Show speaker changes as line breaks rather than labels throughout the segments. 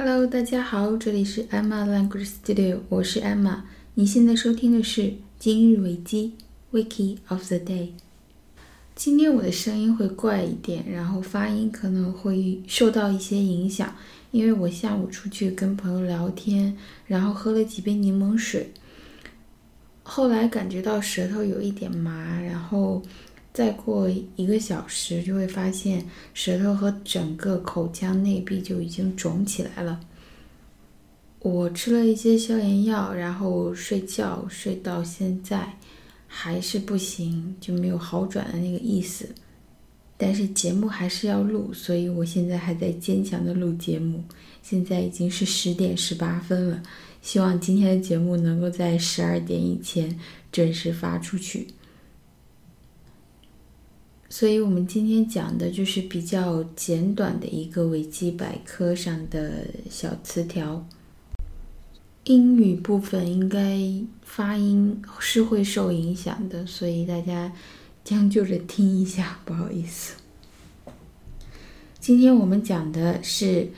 Hello，大家好，这里是 Emma Language Studio，我是 Emma。你现在收听的是今日维基 Wiki of the Day。今天我的声音会怪一点，然后发音可能会受到一些影响，因为我下午出去跟朋友聊天，然后喝了几杯柠檬水，后来感觉到舌头有一点麻，然后。再过一个小时，就会发现舌头和整个口腔内壁就已经肿起来了。我吃了一些消炎药，然后睡觉，睡到现在还是不行，就没有好转的那个意思。但是节目还是要录，所以我现在还在坚强的录节目。现在已经是十点十八分了，希望今天的节目能够在十二点以前准时发出去。所以，我们今天讲的就是比较简短的一个维基百科上的小词条。英语部分应该发音是会受影响的，所以大家将就着听一下，不好意思。今天我们讲的是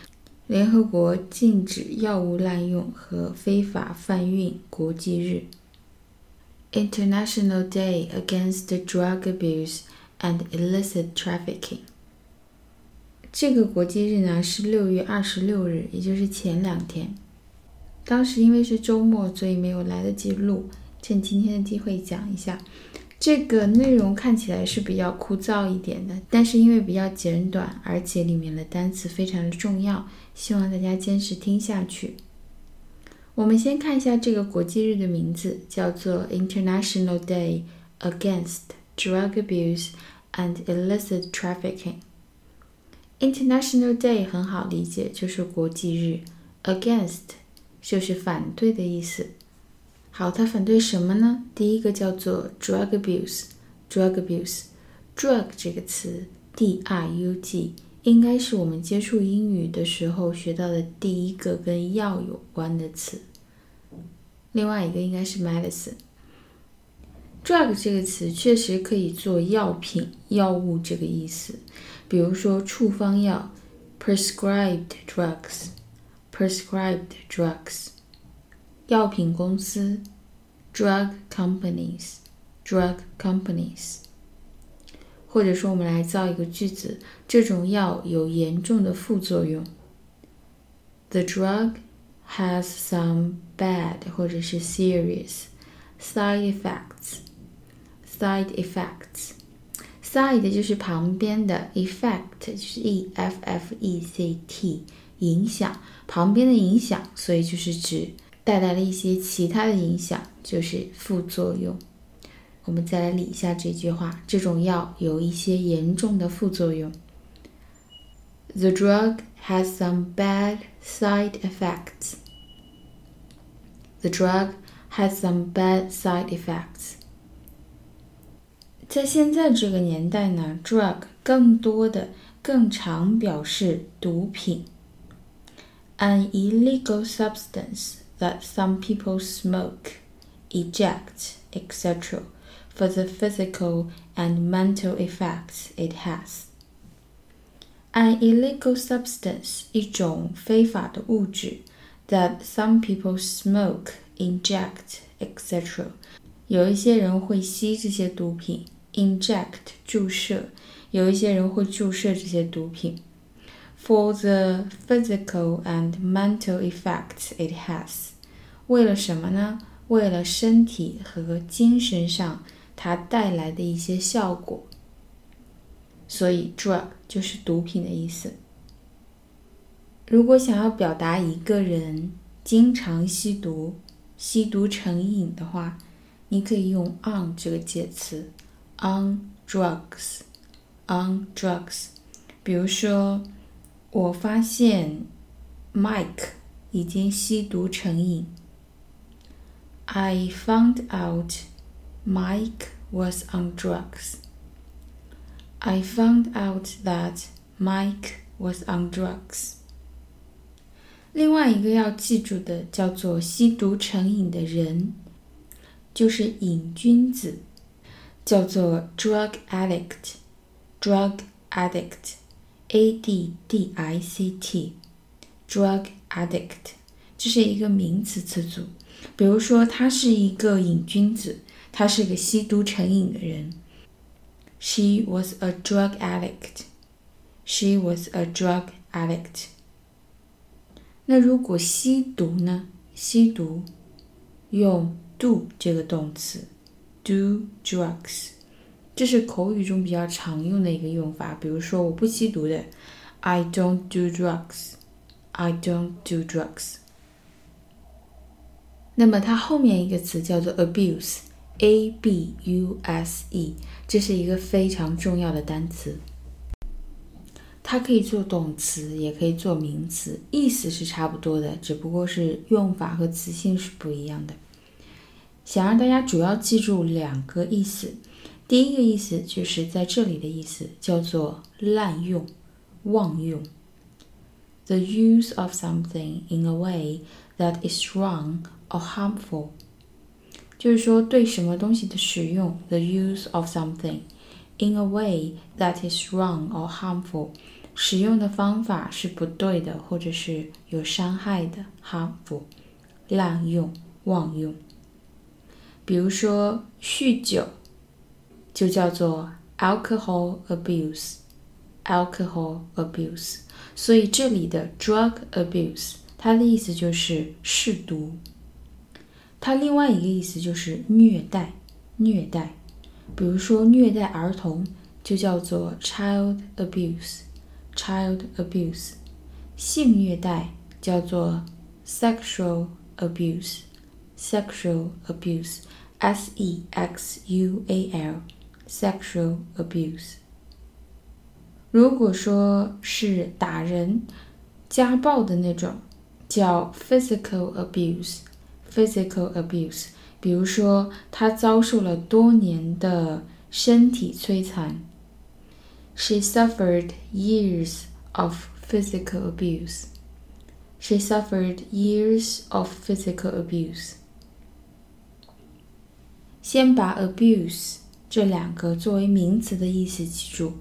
联合国禁止药物滥用和非法贩运国际日 （International Day Against Drug Abuse）。And illicit trafficking。这个国际日呢是六月二十六日，也就是前两天。当时因为是周末，所以没有来得及录，趁今天的机会讲一下。这个内容看起来是比较枯燥一点的，但是因为比较简短，而且里面的单词非常的重要，希望大家坚持听下去。我们先看一下这个国际日的名字，叫做 International Day Against Drug Abuse。and illicit trafficking. International Day 很好理解，就是国际日。Against 就是反对的意思。好，它反对什么呢？第一个叫做 drug abuse。drug abuse，drug 这个词，d r u g，应该是我们接触英语的时候学到的第一个跟药有关的词。另外一个应该是 medicine。Drug 这个词确实可以做药品、药物这个意思，比如说处方药，prescribed drugs，prescribed drugs，药品公司，drug companies，drug companies，或者说我们来造一个句子，这种药有严重的副作用，the drug has some bad 或者是 serious side effects。Side effects，side 就是旁边的，effect 就是 e f f e c t，影响旁边的影响，所以就是指带来了一些其他的影响，就是副作用。我们再来理一下这句话：这种药有一些严重的副作用。The drug has some bad side effects. The drug has some bad side effects. 在现在这个年代呢，drug 更多的、更常表示毒品，an illegal substance that some people smoke, eject, etc. for the physical and mental effects it has. An illegal substance 一种非法的物质，that some people smoke, inject, etc. 有一些人会吸这些毒品。 Inject 注射，有一些人会注射这些毒品。For the physical and mental effects it has，为了什么呢？为了身体和精神上它带来的一些效果。所以 drug 就是毒品的意思。如果想要表达一个人经常吸毒、吸毒成瘾的话，你可以用 on 这个介词。On drugs, on drugs。比如说，我发现 Mike 已经吸毒成瘾。I found out Mike was on drugs. I found out that Mike was on drugs. 另外一个要记住的叫做吸毒成瘾的人，就是瘾君子。叫做 drug addict，drug addict，a d d i c t，drug addict，这是一个名词词组。比如说，他是一个瘾君子，他是个吸毒成瘾的人。She was a drug addict. She was a drug addict. 那如果吸毒呢？吸毒用 do 这个动词，do drugs，这是口语中比较常用的一个用法。比如说，我不吸毒的，I don't do drugs. I don't do drugs. 那么它后面一个词叫做 abuse，a b u s e，这是一个非常重要的单词。它可以做动词，也可以做名词，意思是差不多的，只不过是用法和词性是不一样的。想让大家主要记住两个意思，第一个意思就是在这里的意思叫做滥用、妄用。The use of something in a way that is wrong or harmful，就是说对什么东西的使用。The use of something in a way that is wrong or harmful，使用的方法是不对的，或者是有伤害的。harmful，滥用、妄用。比如说酗酒，就叫做 alcohol abuse，alcohol abuse。所以这里的 drug abuse，它的意思就是试毒。它另外一个意思就是虐待，虐待。比如说虐待儿童就叫做 child abuse，child abuse。性虐待叫做 sexual abuse，sexual abuse abuse，s e x u a l，sexual abuse。如果说是打人、家暴的那种，叫 physical abuse，physical abuse。比如说，他遭受了多年的身体摧残。She suffered years of physical abuse. She suffered years of physical abuse. 先把 abuse 这两个作为名词的意思记住。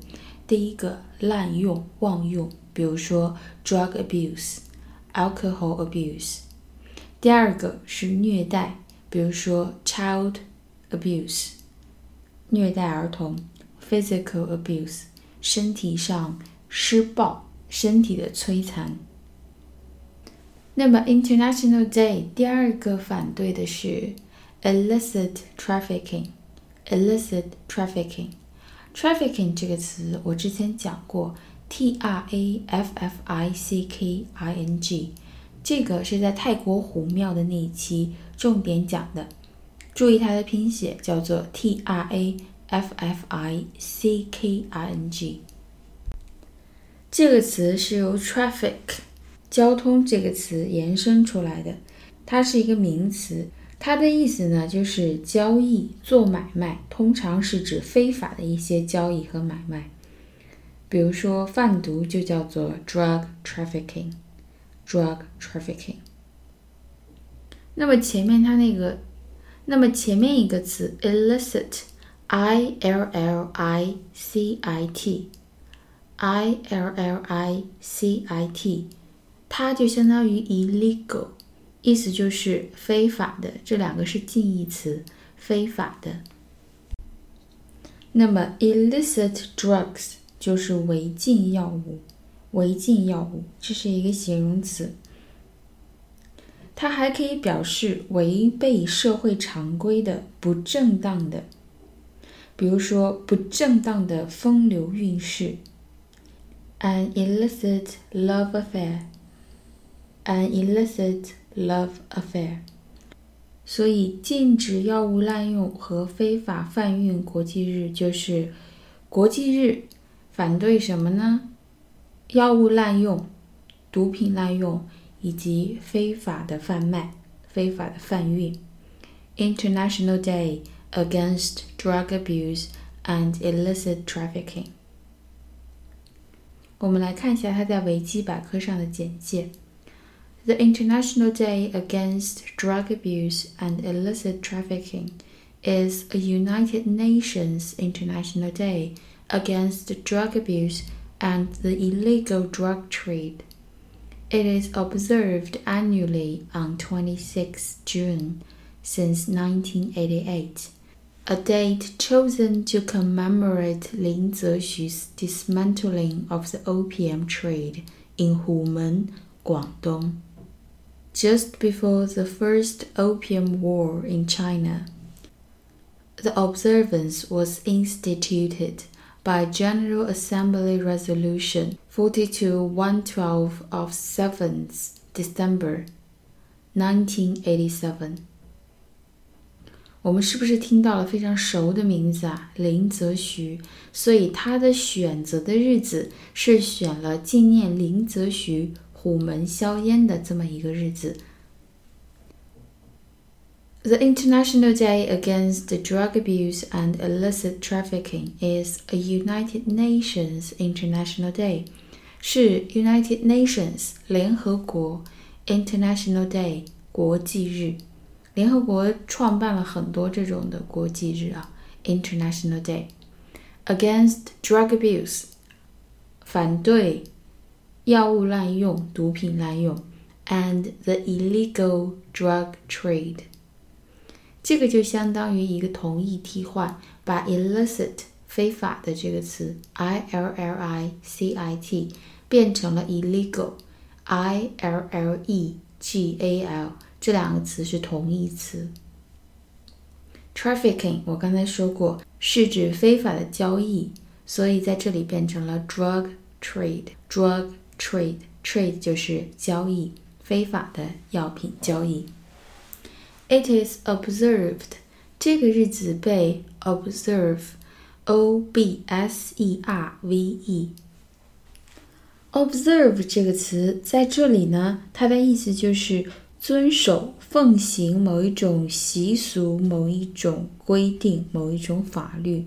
第一个滥用、妄用，比如说 drug abuse、alcohol abuse。第二个是虐待，比如说 child abuse，虐待儿童；physical abuse，身体上施暴、身体的摧残。那么 International Day 第二个反对的是 illicit trafficking，illicit trafficking。trafficking 这个词我之前讲过，t r a f f i c k i n g，这个是在泰国虎庙的那一期重点讲的。注意它的拼写，叫做 t r a f f i c k i n g。这个词是由 traffic 交通这个词延伸出来的，它是一个名词。它的意思呢，就是交易、做买卖，通常是指非法的一些交易和买卖。比如说贩毒就叫做 drug trafficking，drug trafficking。那么前面它那个，那么前面一个词 illicit，i l l i c i t，i l l i c i t，它就相当于 illegal。意思就是非法的，这两个是近义词，非法的。那么 illicit drugs 就是违禁药物，违禁药物这是一个形容词，它还可以表示违背社会常规的、不正当的，比如说不正当的风流韵事，an illicit love affair，an illicit。Love affair，所以禁止药物滥用和非法贩运国际日就是国际日，反对什么呢？药物滥用、毒品滥用以及非法的贩卖、非法的贩运。International Day Against Drug Abuse and Illicit Trafficking。我们来看一下它在维基百科上的简介。The International Day Against Drug Abuse and Illicit Trafficking is a United Nations International Day against drug abuse and the illegal drug trade. It is observed annually on 26 June since 1988, a date chosen to commemorate Lin Zexu's dismantling of the opium trade in Humen, Guangdong Just before the first Opium War in China, the observance was instituted by General Assembly Resolution 42112 of 7th December 1987。我们是不是听到了非常熟的名字啊？林则徐。所以他的选择的日子是选了纪念林则徐 虎门销烟的这么一个日子。The International Day Against Drug Abuse and Illicit Trafficking is a United Nations International Day，是 United Nations 联合国 International Day 国际日。联合国创办了很多这种的国际日啊，International Day against drug abuse，反对 药物滥用、毒品滥用，and the illegal drug trade。这个就相当于一个同义替换，把 illicit 非法的这个词 i l l i c i t 变成了 illegal i l l e g a l，这两个词是同义词。trafficking 我刚才说过是指非法的交易，所以在这里变成了 drug trade。drug trade trade 就是交易，非法的药品交易。It is observed，这个日子被 observe，o b s e r v e。observe 这个词在这里呢，它的意思就是遵守、奉行某一种习俗、某一种规定、某一种法律。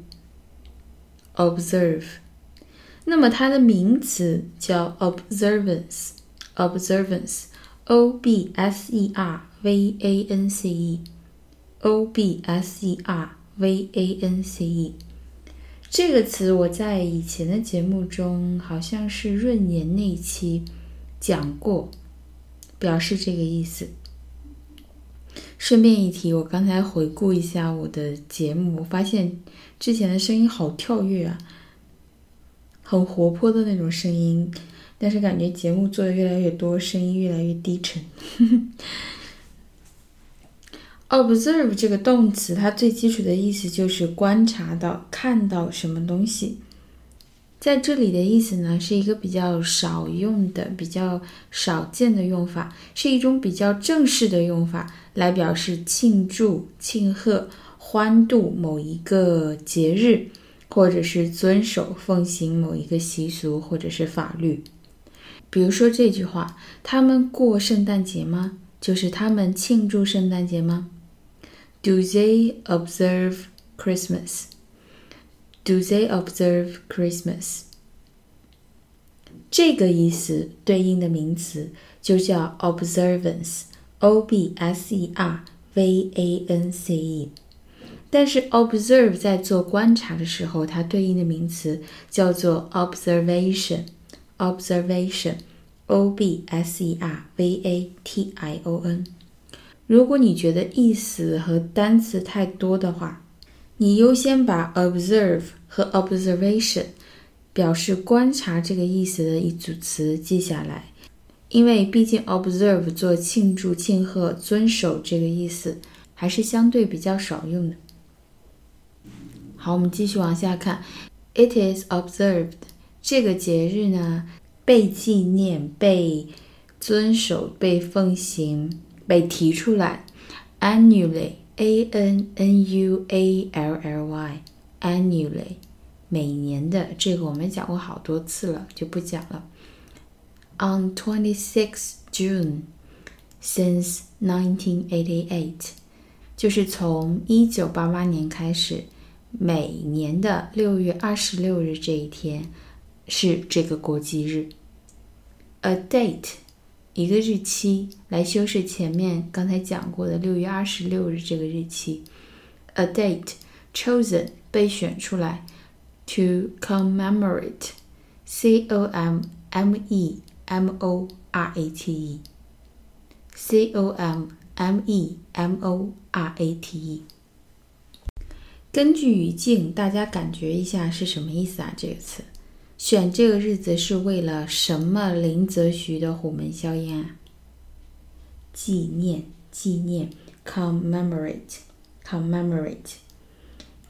observe，那么它的名词叫 observance，observance，o b s e r。v a n c e，o b s e r v a n c e，这个词我在以前的节目中好像是闰年那期讲过，表示这个意思。顺便一提，我刚才回顾一下我的节目，我发现之前的声音好跳跃啊，很活泼的那种声音，但是感觉节目做的越来越多，声音越来越低沉。Observe 这个动词，它最基础的意思就是观察到、看到什么东西。在这里的意思呢，是一个比较少用的、比较少见的用法，是一种比较正式的用法，来表示庆祝、庆贺、欢度某一个节日，或者是遵守、奉行某一个习俗或者是法律。比如说这句话：“他们过圣诞节吗？”就是他们庆祝圣诞节吗？Do they observe Christmas? Do they observe Christmas? 这个意思对应的名词就叫 observance，o b s e r v a n c e。但是 observe 在做观察的时候，它对应的名词叫做 observation，observation，o b s e r v a t i o n。如果你觉得意思和单词太多的话，你优先把 observe 和 observation 表示观察这个意思的一组词记下来，因为毕竟 observe 做庆祝、庆贺、遵守这个意思还是相对比较少用的。好，我们继续往下看，It is observed 这个节日呢被纪念、被遵守、被奉行。被提出来，annually，a n n u a l l y，annually，每年的这个我们讲过好多次了，就不讲了。On twenty six June since nineteen eighty eight，就是从一九八八年开始，每年的六月二十六日这一天是这个国际日。A date。一个日期来修饰前面刚才讲过的六月二十六日这个日期，a date chosen 被选出来，to commemorate，c o m m e M O R A T E，C O M M E M O R A T E。根据语境，大家感觉一下是什么意思啊？这个词，选这个日子是为了什么？林则徐的虎门销烟啊？纪念，纪念，commemorate，commemorate，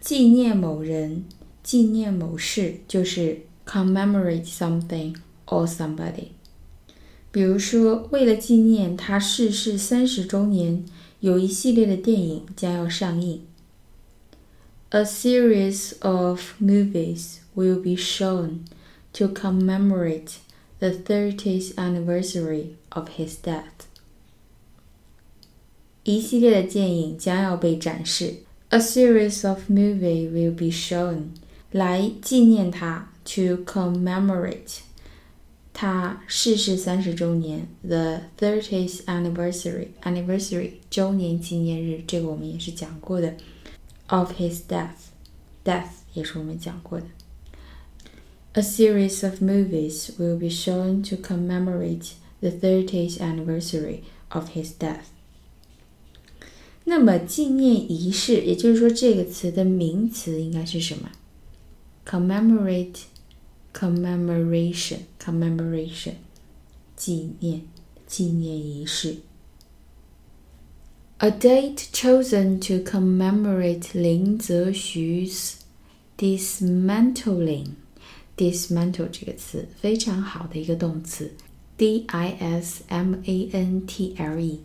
纪念某人，纪念某事，就是 commemorate something or somebody。比如说，为了纪念他逝世三十周年，有一系列的电影将要上映。A series of movies will be shown to commemorate the 30th anniversary of his death. 一系列的电影将要被展示。A series of movies will be shown 来纪念他，to commemorate 他逝世三十周年，the thirtieth anniversary anniversary 周年纪念日，这个我们也是讲过的。 Of his death，death 也是我们讲过的。A series of movies will be shown to commemorate the thirtieth anniversary of his death. 那么纪念仪式，也就是说这个词的名词应该是什么？commemorate, commemoration, commemoration，纪念，纪念仪式。 A date chosen to commemorate 林则徐 's dismantling. dismantle 这个词非常好的一个动词，d i s m a n t l e。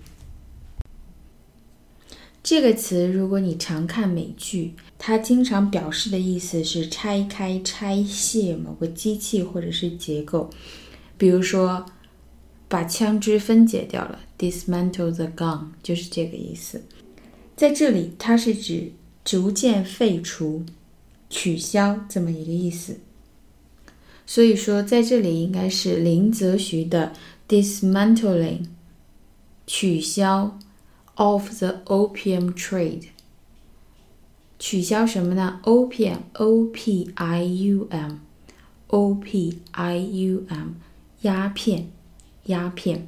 这个词，如果你常看美剧，它经常表示的意思是拆开、拆卸某个机器或者是结构。比如说，把枪支分解掉了，dismantle the gun，就是这个意思。在这里，它是指逐渐废除、取消这么一个意思。所以说，在这里应该是林则徐的 dismantling，取消。of the opium trade，取消什么呢？opium，o p i u m，o p i u m，鸦片，鸦片。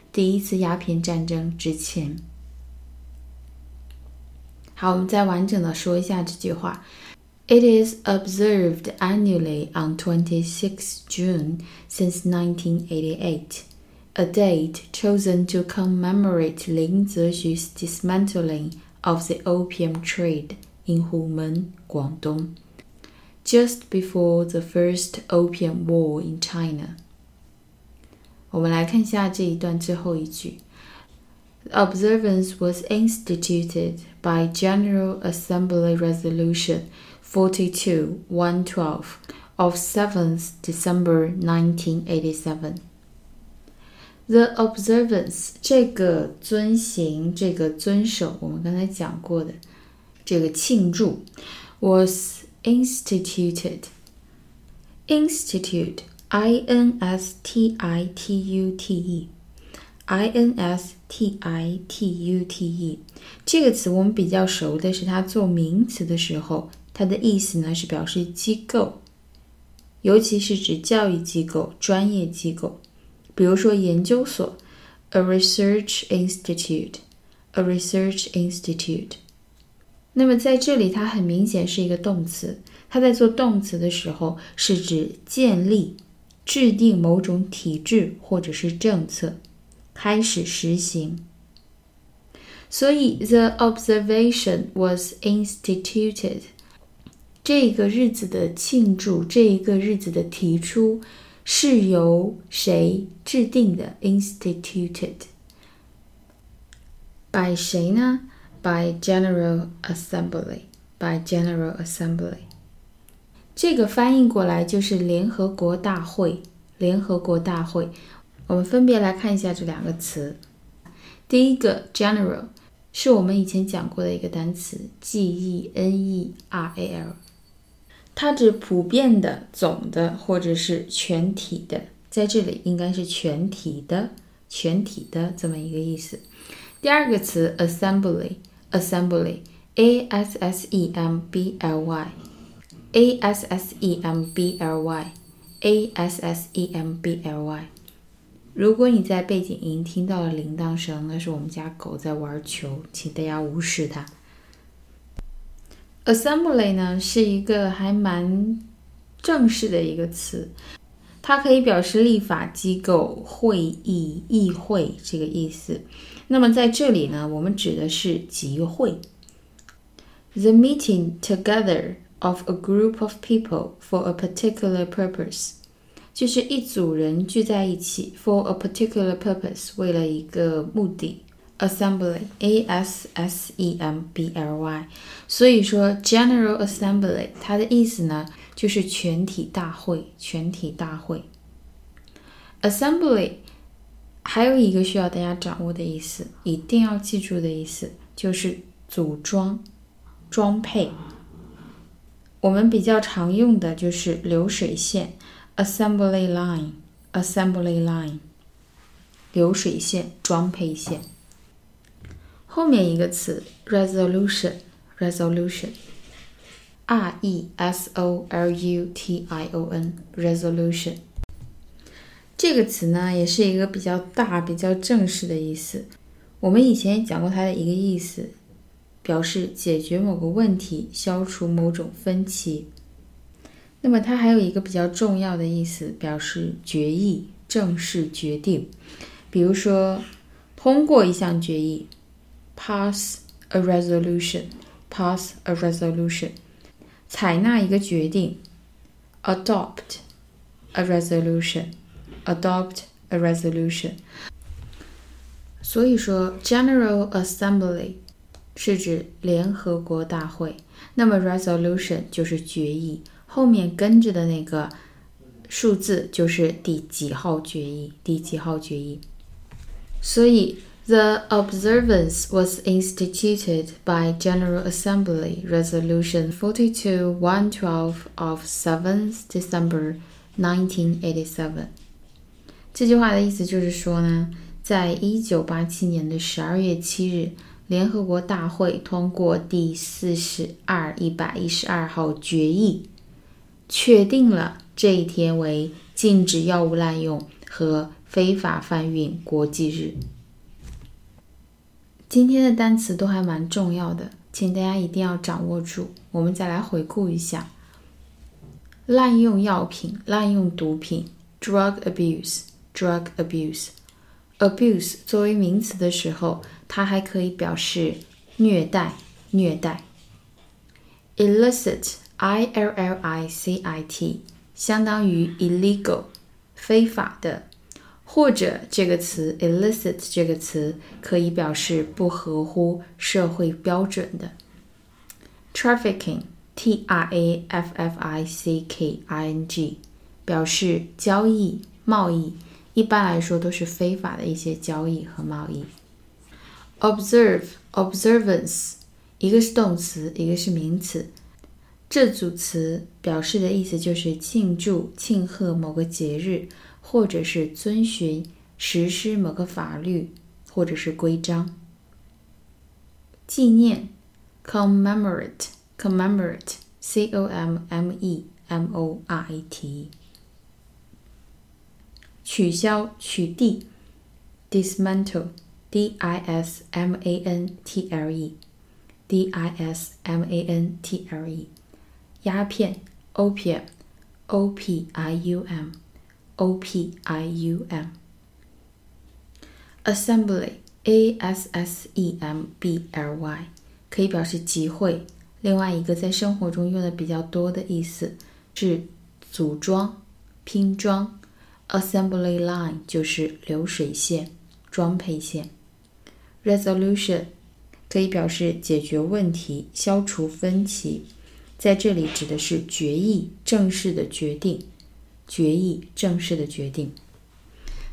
第一次鸦片战争之前。好，我们再完整的说一下这句话。It is observed annually on 26 June since 1988 a date chosen to commemorate Lin Zexu's dismantling of the opium trade in Humen, Guangdong, just before the first opium war in China. 我们来看一下这一段最后一句。The observance was instituted by General Assembly Resolution 42-112 of 7th December 1987. The observance 这个遵行，这个遵守，我们刚才讲过的这个庆祝，was instituted. Institute, I N S T I T U T E, I N S T I T U T E 这个词我们比较熟的是它做名词的时候，它的意思呢是表示机构，尤其是指教育机构、专业机构。比如说研究所，a research institute，a research institute。那么在这里，它很明显是一个动词。它在做动词的时候，是指建立、制定某种体制或者是政策，开始实行。所以，the observation was instituted。这个日子的庆祝，这一个日子的提出。是由谁制定的？Instituted by 谁呢？By General Assembly. By General Assembly. 这个翻译过来就是联合国大会。联合国大会，我们分别来看一下这两个词。第一个 general 是我们以前讲过的一个单词，g e n e r a l，它指普遍的、总的或者是全体的，在这里应该是全体的、全体的这么一个意思。第二个词 “assembly”，assembly，A-S-S-E-M-B-L-Y Assembly, Assembly。如果你在背景音听到了铃铛声，那是我们家狗在玩球，请大家无视它。Assembly 呢是一个还蛮正式的一个词，它可以表示立法机构、会议、议会这个意思。那么在这里呢，我们指的是集会，the meeting together of a group of people for a particular purpose。就是一组人聚在一起，for a particular purpose，为了一个目的，assembly，a s s e m b l y，所以说 general assembly 它的意思呢，就是全体大会，全体大会。assembly 还有一个需要大家掌握的意思，一定要记住的意思，就是组装、装配。我们比较常用的就是流水线。Assembly line, assembly line，流水线、装配线。后面一个词 resolution, resolution，r e s o l u t i o n, resolution。这个词呢，也是一个比较大、比较正式的意思。我们以前也讲过它的一个意思，表示解决某个问题，消除某种分歧。那么它还有一个比较重要的意思，表示决议、正式决定。比如说，通过一项决议，pass a resolution，pass a resolution，采纳一个决定，adopt a resolution，adopt a resolution。所以说，General Assembly 是指联合国大会，那么 resolution 就是决议。后面跟着的那个数字就是第几号决议，第几号决议。所以，the observance was instituted by General Assembly Resolution 42-112 of 7th December 1987。这句话的意思就是说呢，在一九八七年的十二月七日，联合国大会通过第四十二一百一十二号决议。确定了这一天为禁止药物滥用和非法贩运国际日。今天的单词都还蛮重要的，请大家一定要掌握住。我们再来回顾一下：滥用药品、滥用毒品 （drug abuse），drug abuse，abuse 作为名词的时候，它还可以表示虐待、虐待。illicit。I L L I C I T 相当于 illegal 非法的，或者这个词 illicit 这个词可以表示不合乎社会标准的。Trafficking T R A F F I C K I N G 表示交易贸易，一般来说都是非法的一些交易和贸易。Observe observance 一个是动词，一个是名词。这组词表示的意思就是庆祝、庆贺某个节日，或者是遵循、实施某个法律或者是规章。纪念，commemorate commemorate c o m m e m o r a t e。取消、取缔，dismantle dismantle, dismantle，鸦片，opium，o p i u m，o p i u m。assembly，a s s e m b l y，可以表示集会。另外一个在生活中用的比较多的意思是组装、拼装。assembly line 就是流水线、装配线。resolution 可以表示解决问题、消除分歧。在这里指的是决议，正式的决定，决议，正式的决定。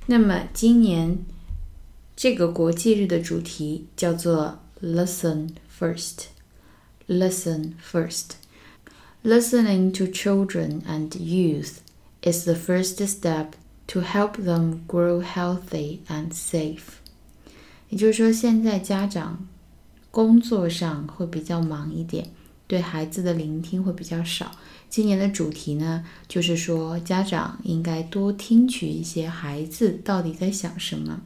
那么今年这个国际日的主题叫做 “Listen First”。Listen first. Listening to children and youth is the first step to help them grow healthy and safe. 也就是说，现在家长工作上会比较忙一点，对孩子的聆听会比较少。今年的主题呢，就是说家长应该多听取一些孩子到底在想什么，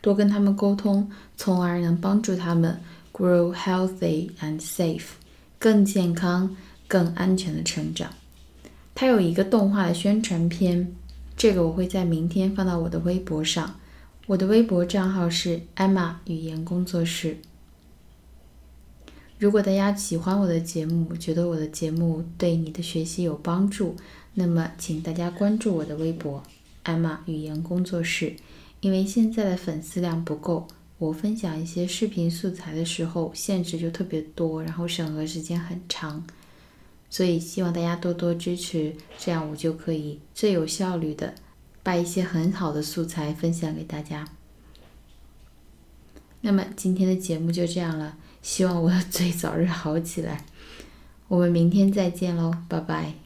多跟他们沟通，从而能帮助他们 grow healthy and safe，更健康、更安全的成长。它有一个动画的宣传片，这个我会在明天放到我的微博上。我的微博账号是 Emma 语言工作室。如果大家喜欢我的节目，觉得我的节目对你的学习有帮助，那么请大家关注我的微博“艾玛语言工作室”。因为现在的粉丝量不够，我分享一些视频素材的时候限制就特别多，然后审核时间很长，所以希望大家多多支持，这样我就可以最有效率的把一些很好的素材分享给大家。那么今天的节目就这样了。希望我的 嘴早日好起来。我们明天再见喽，拜拜。